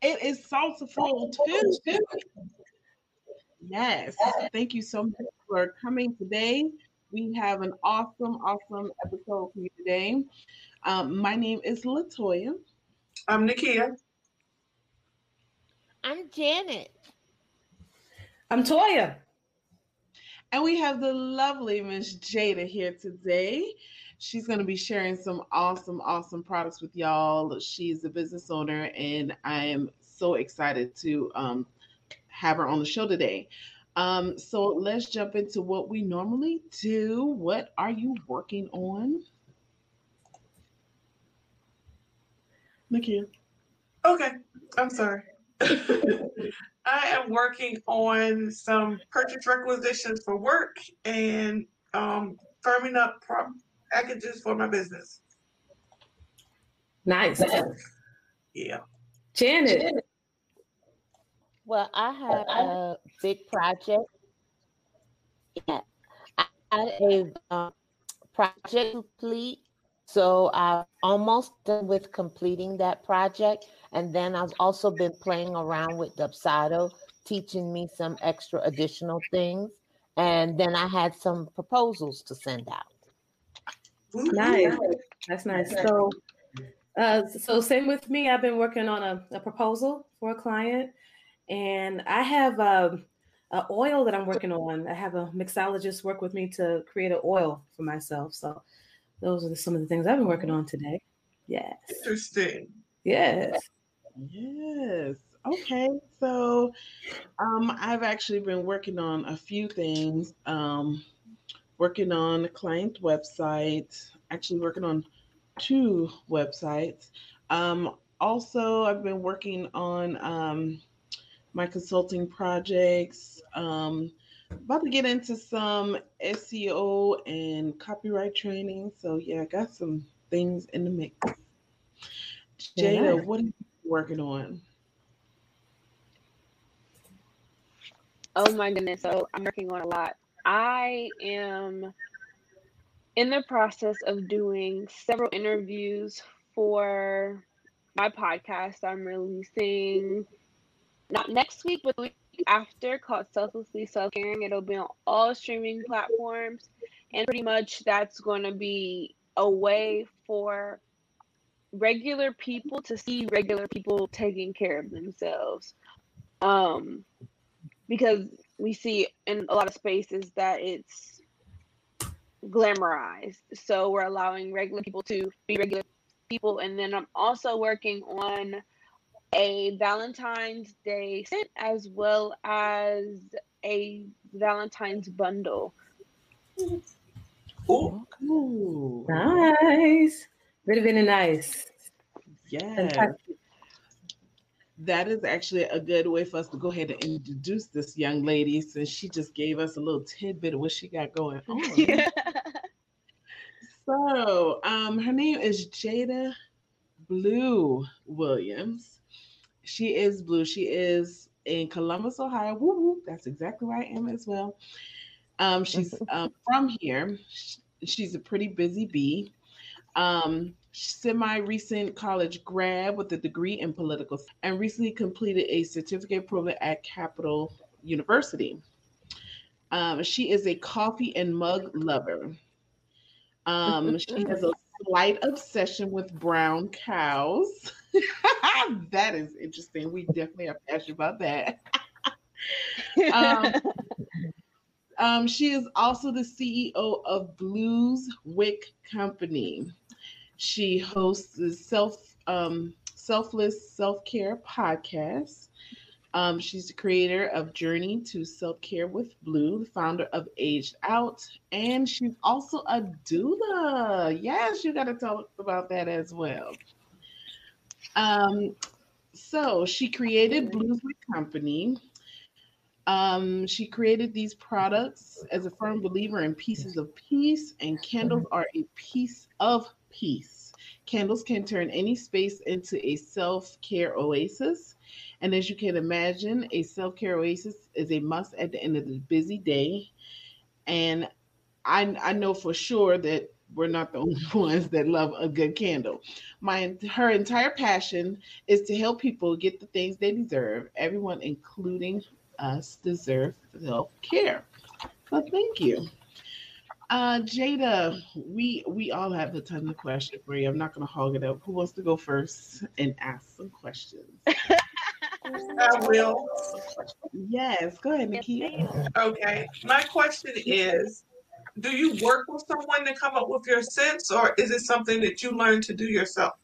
It is Soultiful Tuesday. Yes, thank you so much for coming today. We have an awesome, awesome episode for you today. Um, my name is Latoya. I'm Nikia. I'm Janet. I'm Toya. And we have the lovely Miss Jada here today. She's going to be sharing some awesome, awesome products with y'all. She's a business owner, and I am so excited to um, have her on the show today. Um, so let's jump into what we normally do. What are you working on? Nikia. Okay, I'm sorry. I am working on some purchase requisitions for work and um, firming up pro- packages for my business. Nice. Yeah. Janet. Well, I have a big project. Yeah, I had a um, project complete, so I'm almost done with completing that project. And then I've also been playing around with Dubsado, teaching me some extra additional things. And then I had some proposals to send out. Nice. That's nice. So, uh, so same with me. I've been working on a, a proposal for a client, and I have a, an oil that I'm working on. I have a mixologist work with me to create an oil for myself. So, those are some of the things I've been working on today. Yes. Interesting. Yes. Yes. Okay. So um I've actually been working on a few things. Um working on a client website, actually working on two websites. Um also I've been working on um my consulting projects. Um about to get into some SEO and copyright training. So yeah, I got some things in the mix. Jada, Nice. what are you working on? Oh my goodness. So I'm working on a lot. I am in the process of doing several interviews for my podcast I'm releasing not next week, but the week after called Selflessly Self Caring. It'll be on all streaming platforms. And pretty much that's going to be a way for regular people to see regular people taking care of themselves. Um, because we see in a lot of spaces that it's glamorized. So we're allowing regular people to be regular people. And then I'm also working on a Valentine's Day scent as well as a Valentine's bundle. Cool. Ooh, Nice. Very, very nice. yes. Fantastic. That is actually a good way for us to go ahead and introduce this young lady since she just gave us a little tidbit of what she got going on. So, um, her name is Jada Blue Williams. She is blue. She is in Columbus, Ohio. Woo woo. That's exactly where I am as well. Um, she's um, from here. She's a pretty busy bee. Um, semi recent college grad with a degree in political and recently completed a certificate program at Capital University. Um, she is a coffee and mug lover. Um, she has a slight obsession with brown cows. that is interesting. We definitely have you about that. um, um, she is also the CEO of Blues Wick Company. She hosts the self um, selfless self care podcast. Um, she's the creator of Journey to Self Care with Blue, the founder of Aged Out, and she's also a doula. Yes, you got to talk about that as well. Um, so she created Blues Wick Company. Um, she created these products as a firm believer in pieces of peace, and candles are a piece of peace. Candles can turn any space into a self care oasis. And as you can imagine, a self care oasis is a must at the end of the busy day. And I, I know for sure that we're not the only ones that love a good candle. My her entire passion is to help people get the things they deserve. Everyone, including us, deserve self care. So thank you. Uh, Jada, we we all have a ton of questions for you. I'm not going to hog it up. Who wants to go first and ask some questions? I will. Yes, go ahead, Nikia. Okay. My question is Do you work with someone to come up with your scents, or is it something that you learn to do yourself?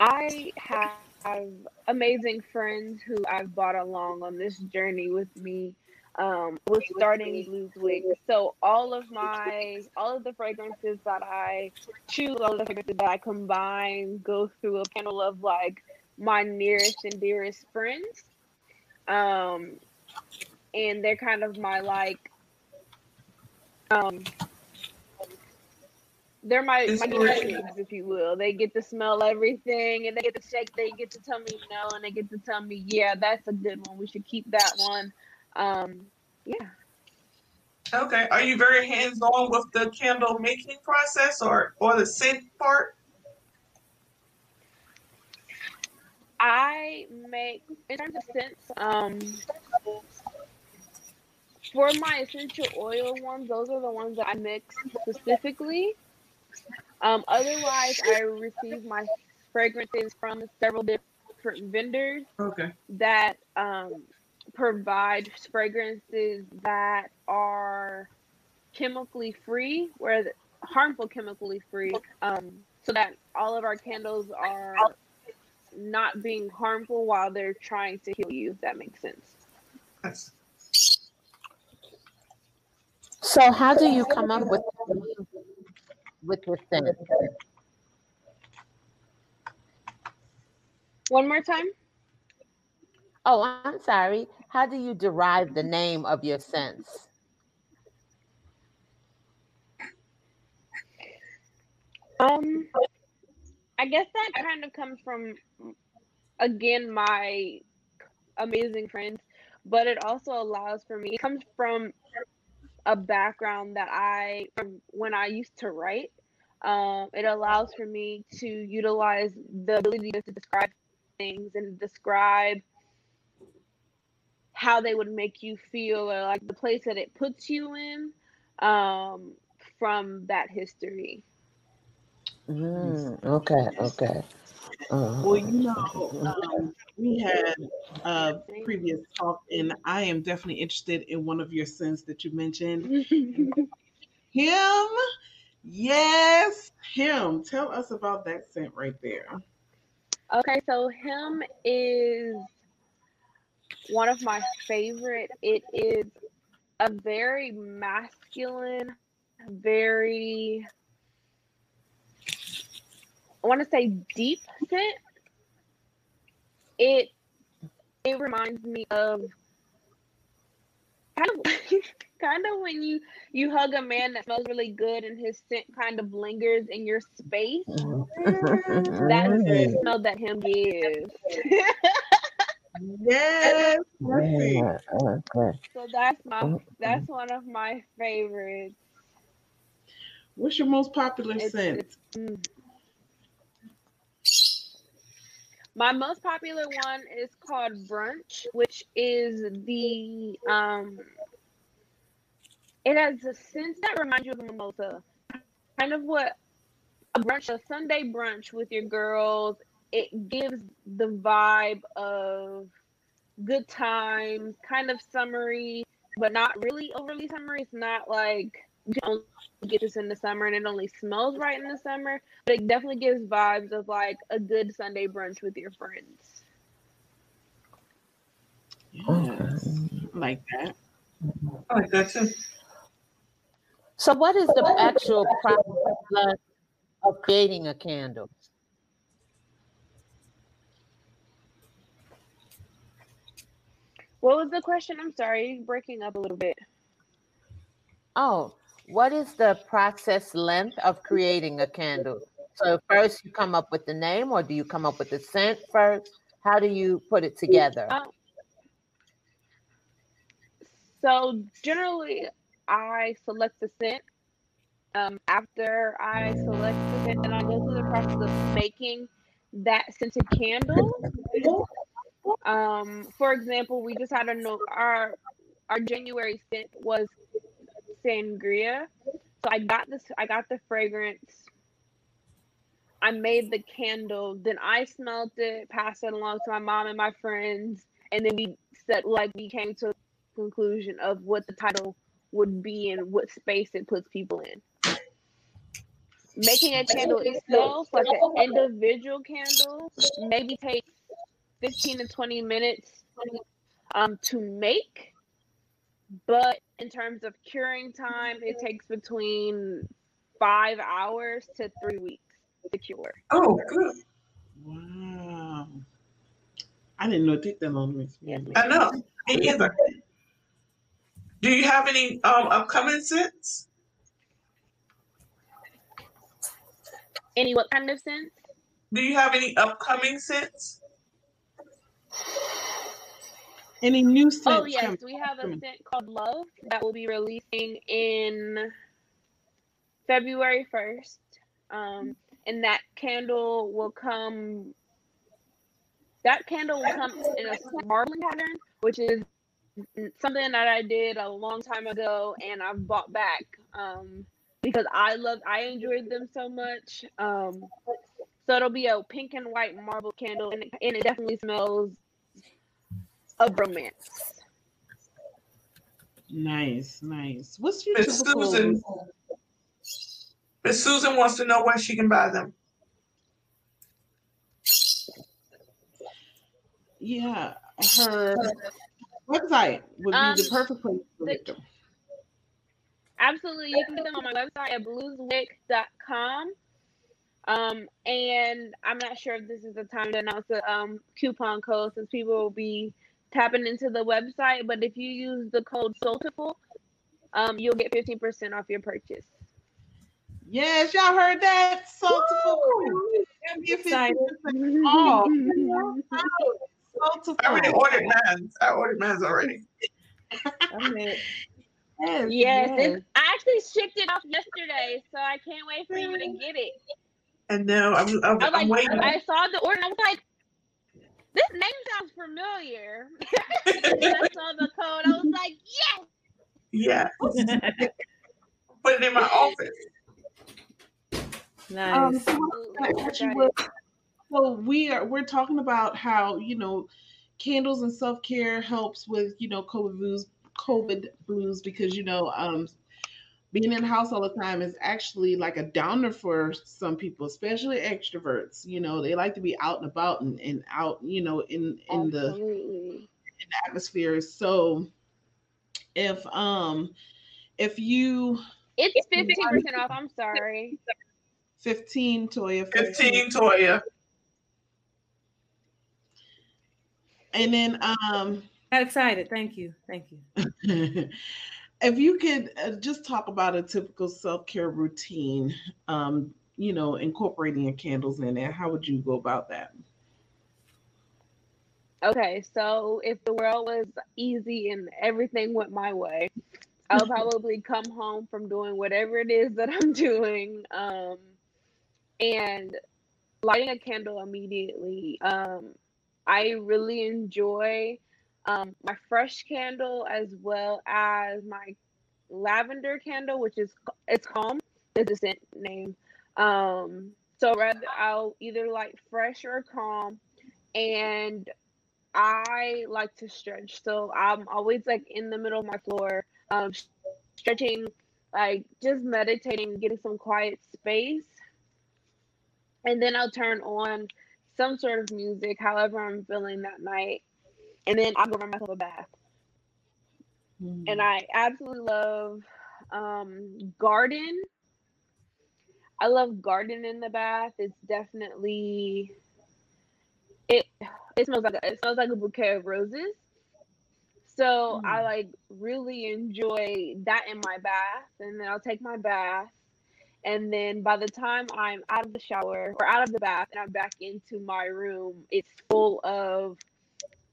I have amazing friends who I've brought along on this journey with me um, with starting Blues Wick. So all of my, all of the fragrances that I choose, all of the fragrances that I combine, go through a panel of like my nearest and dearest friends. Um, and they're kind of my like, um, they're my my guinea if you will. They get to smell everything, and they get to shake. They get to tell me no, and they get to tell me, yeah, that's a good one. We should keep that one. Um, yeah. Okay. Are you very hands on with the candle making process or or the scent part? I make in terms of scents, um for my essential oil ones, those are the ones that I mix specifically. Um, otherwise, I receive my fragrances from several different vendors. Okay. That um, provide fragrances that are chemically free, where the, harmful chemically free, um, so that all of our candles are not being harmful while they're trying to heal you. If that makes sense. Yes. So, how do you come up with with your scent? One more time. Oh, I'm sorry. How do you derive the name of your sense? Um, I guess that kind of comes from, again, my amazing friends, but it also allows for me, it comes from a background that I, when I used to write. Um, it allows for me to utilize the ability to describe things and describe how they would make you feel or like the place that it puts you in um, from that history. Mm, okay, okay. Uh, Well, you know, um, we had a previous talk, and I am definitely interested in one of your sins that you mentioned. Him, yes, him. Tell us about that scent right there. okay, so him is one of my favorite. It is a very masculine, very I want to say deep scent. It it reminds me of kind of kind of when you you hug a man that smells really good and his scent kind of lingers in your space. Mm-hmm. That's the smell that him gives. Yes, yeah, okay. so that's my that's one of my favorites. What's your most popular It's, scent? it's mm. my most popular one is called brunch, which is the um it has a scent that reminds you of a mimosa. Kind of what a brunch, a Sunday brunch with your girls. It gives the vibe of good times, kind of summery, but not really overly summery. It's not like you can only get this in the summer and it only smells right in the summer, but it definitely gives vibes of like a good Sunday brunch with your friends. Yes, like that. I like that too. So, what is the actual process of creating a candle? What was the question? I'm sorry, breaking up a little bit. Oh, what is the process length of creating a candle? So, first you come up with the name, or do you come up with the scent first? How do you put it together? Um, so generally, I select the scent. Um, after I select the scent, then I go through the process of making that scented candle. Um, for example, we just had a note. Our our January scent was sangria. So I got this. I got the fragrance. I made the candle. Then I smelt it, passed it along to my mom and my friends, and then we said like we came to a conclusion of what the title would be and what space it puts people in. Making a candle itself, like an individual candle, maybe takes 15 to 20 minutes um, to make. But in terms of curing time, it takes between five hours to three weeks to cure. Oh, good. Wow. I didn't know it took that long to make Yeah. I know. Me either. Do you have any um upcoming scents? Any what kind of sense? Do you have any upcoming scents? Any new scents? Oh yes, coming? we have a scent called Love that will be releasing in February first. Um, and that candle will come. That candle will come in a marbling pattern, which is something that I did a long time ago, and I've bought back um, because I love, I enjoyed them so much. Um, so it'll be a pink and white marble candle, and it, and it definitely smells of romance. Nice, nice. What's your Miss typical? Susan. Miss Susan wants to know where she can buy them. Yeah, her website would be Um, the perfect place for the- it. Absolutely. You can get them on my website at blueswick.com. Um, and I'm not sure if this is the time to announce the um, coupon code since people will be tapping into the website. But if you use the code SOULTIFUL, um, you'll get 15% off your purchase. Yes, y'all heard that? Soulful Queen. Give Excited. 50% Soulful. I already ordered mine. I ordered mine already. Yes, Yes, yes. I actually shipped it off yesterday, so I can't wait for you to get it. And now I'm, I'm, I was I'm like, waiting. I saw the order and I was like, this name sounds familiar. and I saw the code. I was like, yes. yeah. Put it in my office. Um, Nice. so what I'm gonna ask you was, so we are we're talking about how you know candles and self care helps with you know COVID blues, COVID blues because you know um being in the house all the time is actually like a downer for some people, especially extroverts. You know, they like to be out and about and, and out, you know, in in the Absolutely. atmosphere. So if um if you It's fifteen percent off. I'm sorry. 15 Toya 15 Toya. and then um Got excited. Thank you. Thank you. if you could uh, just talk about a typical self-care routine um you know incorporating your candles in there how would you go about that Okay, so if the world was easy and everything went my way, I'll probably come home from doing whatever it is that I'm doing, um, and lighting a candle immediately. Um, I really enjoy um, my fresh candle as well as my lavender candle, which is it's calm. Is the scent name. Um, so rather I'll either light fresh or calm, and I like to stretch. So I'm always like in the middle of my floor, um, stretching, like just meditating, getting some quiet space. And then I'll turn on some sort of music, however I'm feeling that night. And then I'll go run myself a bath. And I absolutely love um, garden. I love garden in the bath. It's definitely it it smells like a, it smells like a bouquet of roses. So I like really enjoy that in my bath, and then I'll take my bath, and then by the time I'm out of the shower or out of the bath and I'm back into my room, it's full of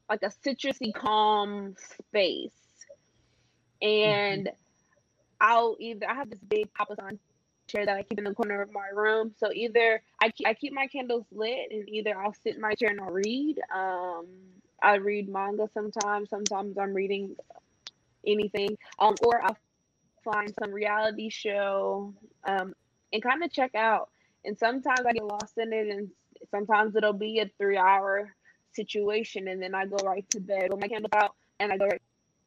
like a citrusy, calm space, and I'll either I have this big Papasan chair that I keep in the corner of my room. So either I keep, I keep my candles lit, and either I'll sit in my chair and I'll read. Um, I read manga sometimes. Sometimes I'm reading anything. Um, or I'll find some reality show. Um, and kind of check out. And sometimes I get lost in it, and sometimes it'll be a three hour situation, and then I go right to bed with my candles out, and I go right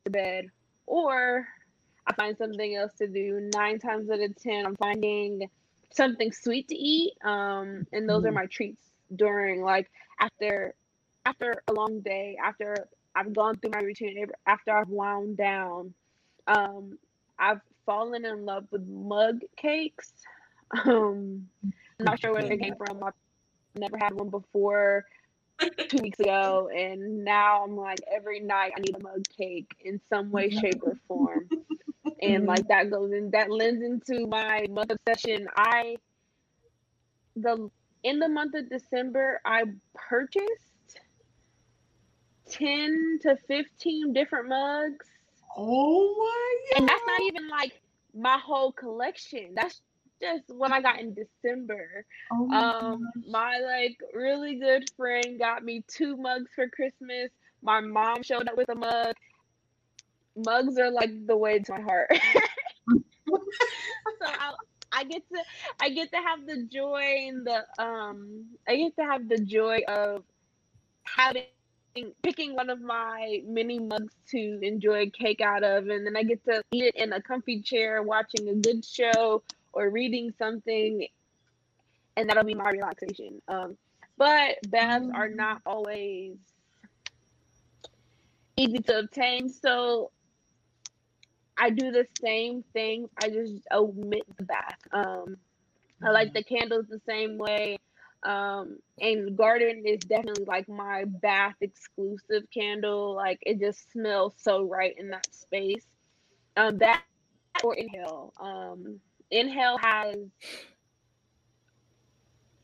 to bed. Or I find something else to do. Nine times out of ten, I'm finding something sweet to eat. Um, and those mm. are my treats during like after after a long day, after I've gone through my routine, after I've wound down. Um, I've fallen in love with mug cakes. Um, I'm not sure where they came from. I've never had one before two weeks ago, and now I'm like every night I need a mug cake in some way, shape, or form. and mm-hmm. like that goes in that lends into my month obsession. I the in the month of December I purchased 10 to 15 different mugs. Oh my god. And that's not even like my whole collection. That's just when I got in December. Oh my um, gosh. my like really good friend got me two mugs for Christmas. My mom showed up with a mug. Mugs are like the way to my heart. so I, I get to I get to have the joy and the um I get to have the joy of having picking one of my mini mugs to enjoy cake out of and then I get to eat it in a comfy chair watching a good show or reading something and that'll be my relaxation. Um but baths are mm. not always easy to obtain. So I do the same thing. I just omit the bath. Um, I like mm-hmm. the candles the same way. Um, and garden is definitely like my bath exclusive candle. Like it just smells so right in that space. Um, that or inhale. Um, inhale has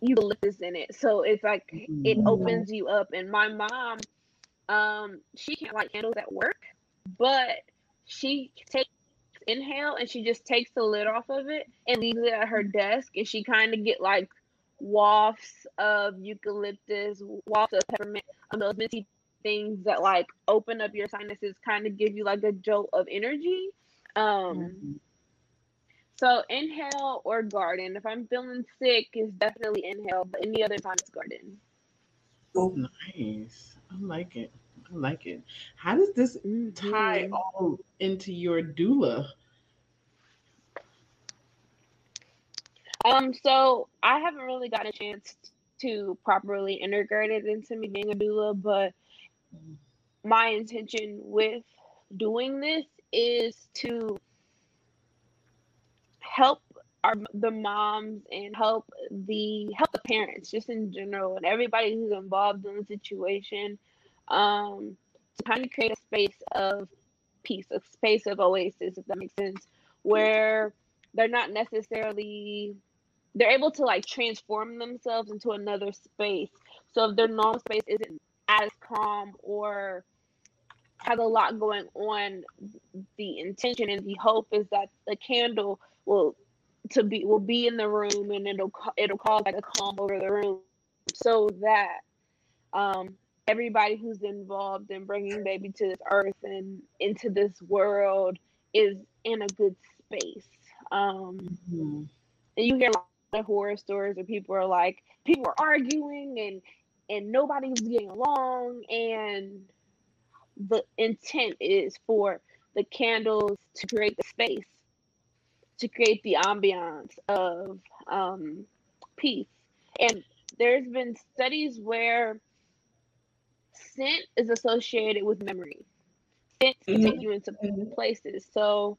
eucalyptus in it, so it's like it mm-hmm. opens you up. And my mom, um, she can't light candles at work, but she takes inhale and she just takes the lid off of it and leaves it at her desk and she kind of get like wafts of eucalyptus wafts of peppermint and those minty things that like open up your sinuses kind of give you like a jolt of energy um mm-hmm. So inhale or garden if i'm feeling sick it's definitely inhale but any other time it's garden oh nice i like it I like it. How does this tie mm-hmm. all into your doula? Um, so I haven't really got a chance to properly integrate it into me being a doula, but my intention with doing this is to help our the moms and help the help the parents just in general and everybody who's involved in the situation um, to kind of create a space of peace, a space of oasis, if that makes sense, where they're not necessarily they're able to like transform themselves into another space. So if their normal space isn't as calm or has a lot going on, the intention and the hope is that the candle will to be will be in the room and it'll it'll cause like a calm over the room so that um everybody who's involved in bringing baby to this earth and into this world is in a good space. Um, mm-hmm. And you hear a lot of horror stories where people are like, people are arguing and and nobody's getting along, and the intent is for the candles to create the space, to create the ambiance of um, peace. And there's been studies where scent is associated with memory. Scent can mm-hmm. take you into mm-hmm. places. So,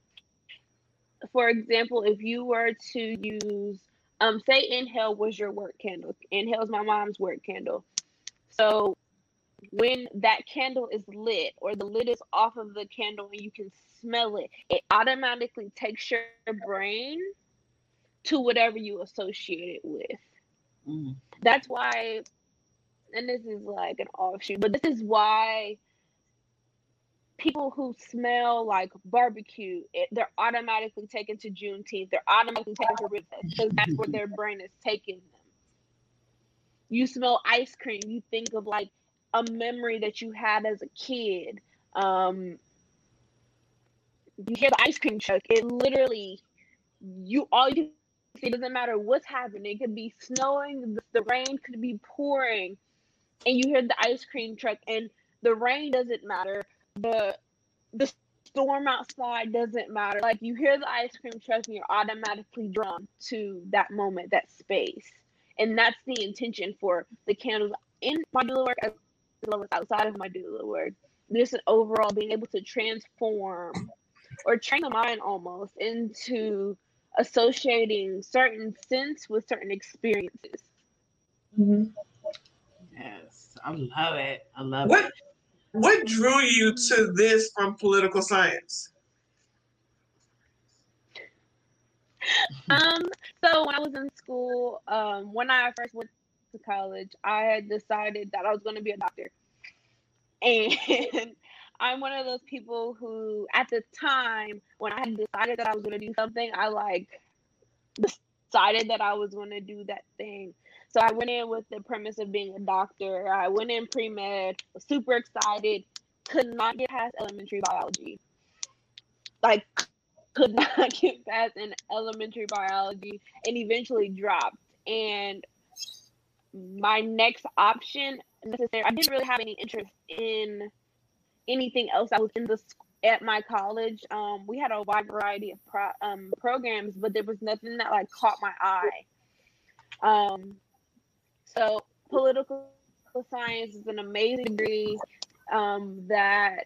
for example, if you were to use, um, say, inhale was your work candle. Inhale is my mom's work candle. So, when that candle is lit or the lid is off of the candle and you can smell it, it automatically takes your brain to whatever you associate it with. Mm. That's why and this is like an offshoot, but this is why people who smell like barbecue, it, they're automatically taken to Juneteenth. They're automatically taken to because that's where their brain is taking them. You smell ice cream, you think of like a memory that you had as a kid. Um, you hear the ice cream truck. It literally, you all you it doesn't matter what's happening. It could be snowing, the rain could be pouring, and you hear the ice cream truck, and the rain doesn't matter. The the storm outside doesn't matter. Like you hear the ice cream truck, and you're automatically drawn to that moment, that space, and that's the intention for the candles in my doula work as well as outside of my doula work. This overall being able to transform or train the mind almost into associating certain scents with certain experiences. Mm-hmm. Yes, I love it. I love what, it. What drew you to this from political science? um, so when I was in school, um, when I first went to college, I had decided that I was going to be a doctor, and I'm one of those people who, at the time, when I had decided that I was going to do something, I like decided that I was going to do that thing. So I went in with the premise of being a doctor. I went in pre med, super excited, could not get past elementary biology. Like, could not get past an elementary biology and eventually dropped. And my next option, necessarily, I didn't really have any interest in anything else I was in the at my college. Um, we had a wide variety of pro, um, programs, but there was nothing that like caught my eye. Um, so political science is an amazing degree um, that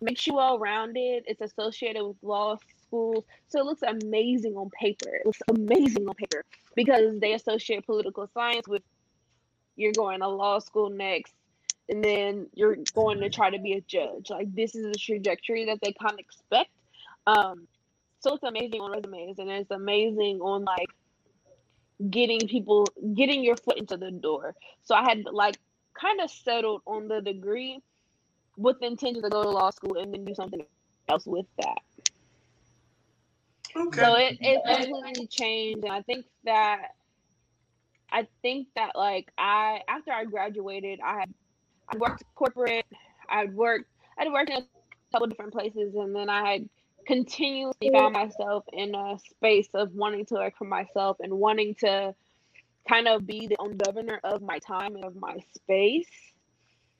makes you well rounded. It's associated with law schools, so it looks amazing on paper. It looks amazing on paper because they associate political science with you're going to law school next and then you're going to try to be a judge. Like this is the trajectory that they kind of expect. Um, so it's amazing on resumes, and it's amazing on like getting people getting your foot into the door. So I had like kind of settled on the degree with the intention to go to law school and then do something else with that. Okay. So it it completely changed, and I think that I think that like I after I graduated, I had I worked corporate. I'd worked. I'd worked in a couple different places, and then I had continuously found myself in a space of wanting to work for myself and wanting to kind of be the own governor of my time and of my space.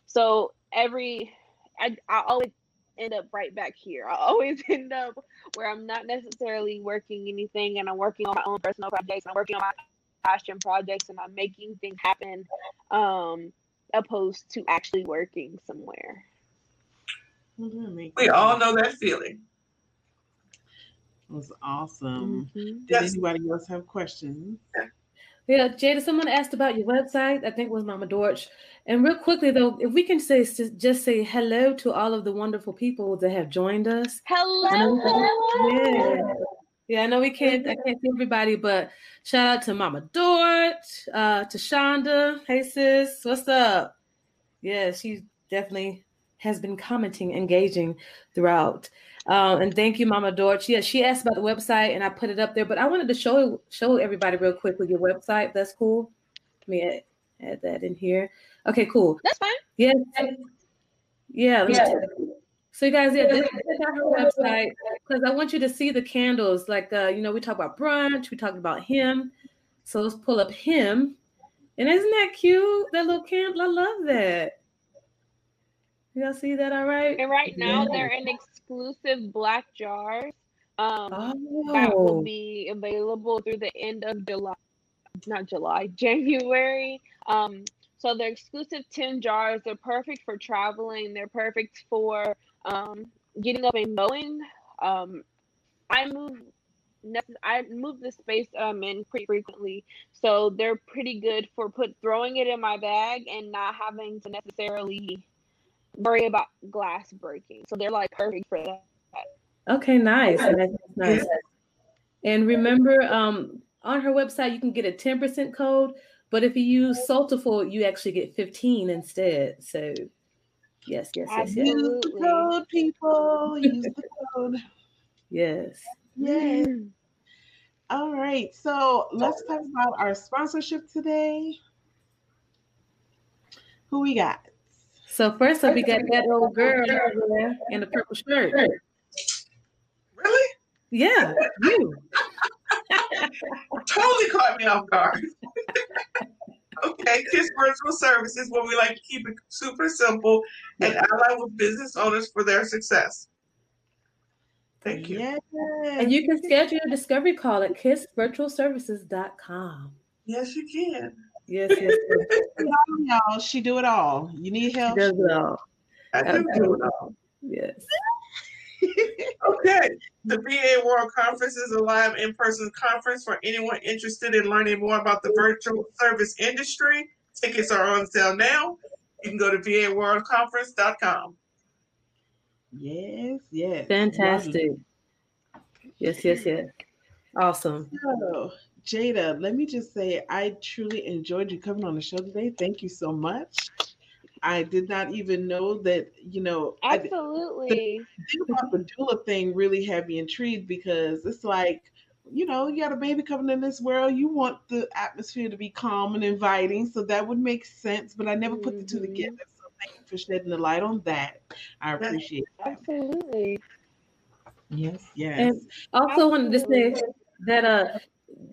So every, I, I always end up right back here. I always end up where I'm not necessarily working anything and I'm working on my own personal projects. And I'm working on my passion projects and I'm making things happen. Um, opposed to actually working somewhere. We all know that feeling. It was awesome. Mm-hmm. Did yes. anybody else have questions? Yeah, Jada, someone asked about your website. I think it was Mama Dorch. And real quickly, though, if we can say just say hello to all of the wonderful people that have joined us. Hello. Yeah. Yeah, I know we can't. I can't see everybody, but shout out to Mama Dort, uh, to Shonda. Hey sis, what's up? Yeah, she definitely has been commenting, engaging throughout. Um, and thank you, Mama Dort. Yeah, she asked about the website, and I put it up there. But I wanted to show show everybody real quickly your website. That's cool. Let me add, add that in here. Okay, cool. That's fine. Yeah. Yeah. yeah. So you guys, yeah, check out her website because I want you to see the candles. Like, uh, you know, we talk about brunch, we talked about him. So let's pull up him. And isn't that cute? That little candle, I love that. Y'all see that all right? And right now yeah. they're in exclusive black jars. Um, oh. that will be available through the end of July, not July, January. Um, so they're exclusive 10 jars. They're perfect for traveling. They're perfect for um, getting up and mowing. Um, I move I move the space um in pretty frequently, so they're pretty good for put throwing it in my bag and not having to necessarily worry about glass breaking. So they're like perfect for that. Okay, nice. That's nice. And remember, um, on her website you can get a ten percent code, but if you use Soulful, you actually get fifteen instead. So Yes, yes, yes, yes. Use the code, people. Use the code. Yes. Yes. All right. So let's talk about our sponsorship today. Who we got? So first up, we got that old girl in the purple shirt. Really? Yeah, you. Totally caught me off guard. okay, Kiss Virtual Services, where we like to keep it super simple and ally with business owners for their success. Thank you. Yes. And you can schedule a discovery call at kissvirtualservices.com. Yes, you can. Yes, yes, yes. y'all. She do it all. You need She help. does it all. I do do it all. Yes. Okay. The VA World Conference is a live in-person conference for anyone interested in learning more about the virtual service industry. Tickets are on sale now. You can go to vaworldconference.com. Yes, yes. Fantastic. Yes, yes, yes. Awesome. So, Jada, let me just say I truly enjoyed you coming on the show today. Thank you so much. I did not even know that, you know, I, the Absolutely. thing about the doula thing really had me intrigued because it's like, you know, you got a baby coming in this world, you want the atmosphere to be calm and inviting. So that would make sense, but I never put the two Mhm. together. So thank you for shedding the light on that. I appreciate it. Absolutely. Yes, yes. And also wanted to say that uh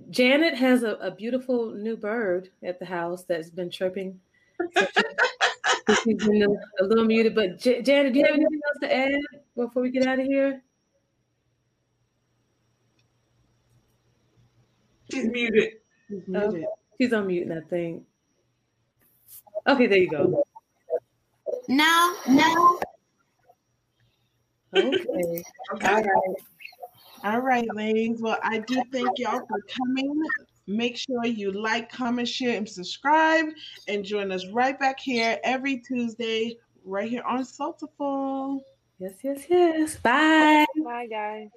Janet has a, a beautiful new bird at the house that's been chirping. She's been a, a little muted, but J- Janet, do you have anything else to add before we get out of here? She's muted. She's Oh. muted. She's on mute, I think. Okay, there you go. No, no. Okay. Okay. All right. All right, ladies. Well, I do thank y'all for coming. Make sure you like, comment, share, and subscribe. And join us right back here every Tuesday, right here on Soultiful. Yes, yes, yes. Bye. Bye, guys.